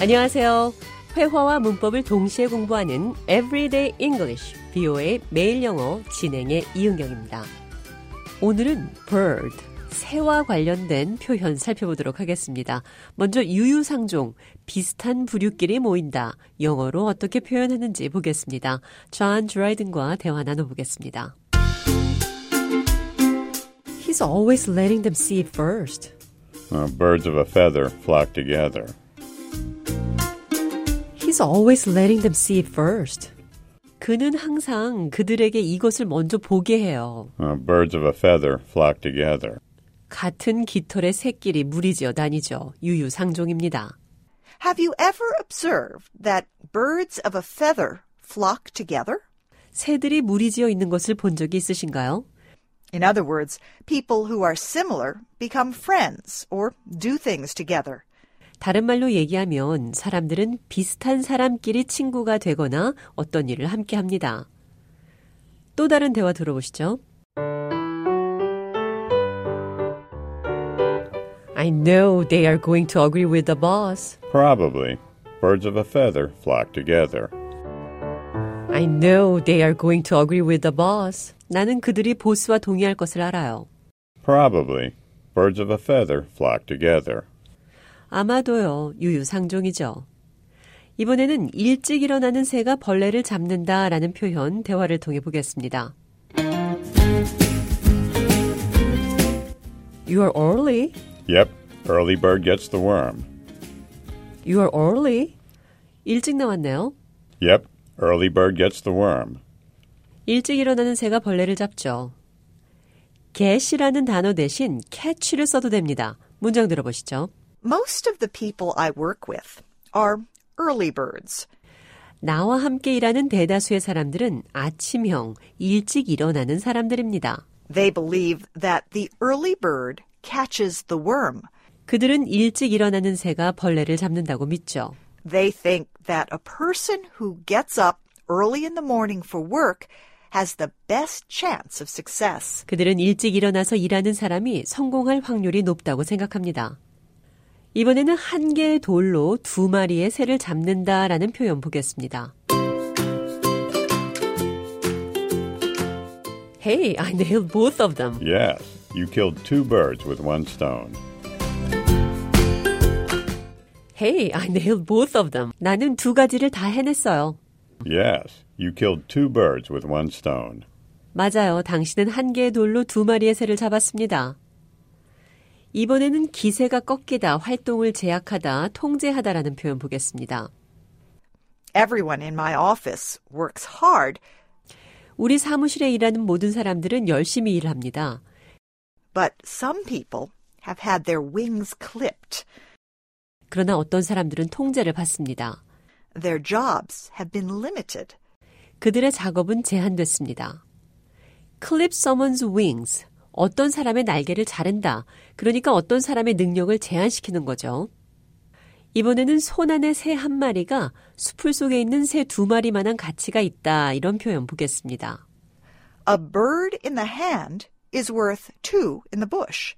안녕하세요. 회화와 문법을 동시에 공부하는 Everyday English, BO의 매일 영어 진행의 이은경입니다. 오늘은 bird, 새와 관련된 표현 살펴보도록 하겠습니다. 먼저 유유상종, 비슷한 부류끼리 모인다. 영어로 어떻게 표현하는지 보겠습니다. 존 드라이든과 대화 나눠보겠습니다. He's always letting them see it first. Uh, birds of a feather flock together. He's always letting them see it first. 그는 항상 그들에게 이것을 먼저 보게 해요. Uh, birds of a feather flock together. 같은 깃털의 새끼리 무리지어 다니죠. 유유상종입니다. Have you ever observed that birds of a feather flock together? 새들이 무리지어 있는 것을 본 적이 있으신가요? In other words, people who are similar become friends or do things together. 다른 말로 얘기하면 사람들은 비슷한 사람끼리 친구가 되거나 어떤 일을 함께 합니다. 또 다른 대화 들어보시죠. I know they are going to agree with the boss. Probably. Birds of a feather flock together. I know they are going to agree with the boss. 나는 그들이 보스와 동의할 것을 알아요. Probably. Birds of a feather flock together. 아마도요, 유유상종이죠. 이번에는 일찍 일어나는 새가 벌레를 잡는다 라는 표현 대화를 통해 보겠습니다. You are early. Yep, early bird gets the worm. You are early. 일찍 나왔네요. Yep, early bird gets the worm. 일찍 일어나는 새가 벌레를 잡죠. get이라는 단어 대신 catch를 써도 됩니다. 문장 들어보시죠. Most of the people I work with are early birds. 나와 함께 일하는 대다수의 사람들은 아침형, 일찍 일어나는 사람들입니다. They believe that the early bird catches the worm. 그들은 일찍 일어나는 새가 벌레를 잡는다고 믿죠. They think that a person who gets up early in the morning for work has the best chance of success. 그들은 일찍 일어나서 일하는 사람이 성공할 확률이 높다고 생각합니다. 이번에는 한 개의 돌로 두 마리의 새를 잡는다라는 표현 보겠습니다. Hey, I nailed both of them. Yes, you killed two birds with one stone. Hey, I nailed both of them. 나는 두 가지를 다 해냈어요. Yes, you killed two birds with one stone. 맞아요. 당신은 한 개의 돌로 두 마리의 새를 잡았습니다. 이번에는 기세가 꺾이다, 활동을 제약하다, 통제하다라는 표현 보겠습니다. Everyone in my office works hard, 우리 사무실에 일하는 모든 사람들은 열심히 일합니다. but some people have had their wings clipped. 그러나 어떤 사람들은 통제를 받습니다. Their jobs have been limited. 그들의 작업은 제한됐습니다. Clip someone's wings. 어떤 사람의 날개를 자른다. 그러니까 어떤 사람의 능력을 제한시키는 거죠. 이번에는 손 안에 새 한 마리가 수풀 속에 있는 새 두 마리만한 가치가 있다. 이런 표현 보겠습니다. A bird in the hand is worth two in the bush.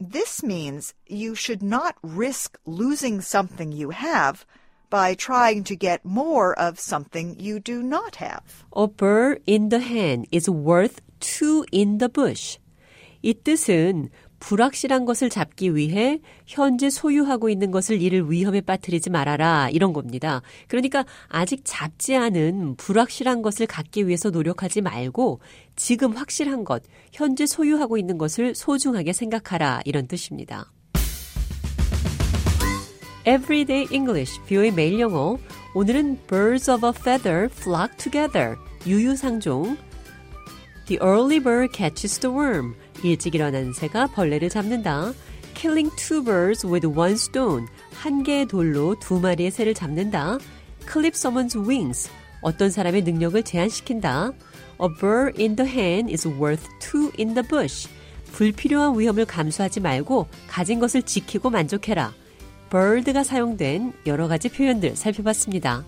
This means you should not risk losing something you have by trying to get more of something you do not have. A bird in the hand is worth two in the bush. 이 뜻은 불확실한 것을 잡기 위해 현재 소유하고 있는 것을 이를 위험에 빠뜨리지 말아라 이런 겁니다. 그러니까 아직 잡지 않은 불확실한 것을 갖기 위해서 노력하지 말고 지금 확실한 것, 현재 소유하고 있는 것을 소중하게 생각하라 이런 뜻입니다. Everyday English, 뷰의 매일 영어. 오늘은 Birds of a feather flock together. 유유상종. The early bird catches the worm. 일찍 일어난 새가 벌레를 잡는다. Killing two birds with one stone. 한 개의 돌로 두 마리의 새를 잡는다. Clip someone's wings. 어떤 사람의 능력을 제한시킨다. A bird in the hand is worth two in the bush. 불필요한 위험을 감수하지 말고 가진 것을 지키고 만족해라. bird가 사용된 여러 가지 표현들 살펴봤습니다.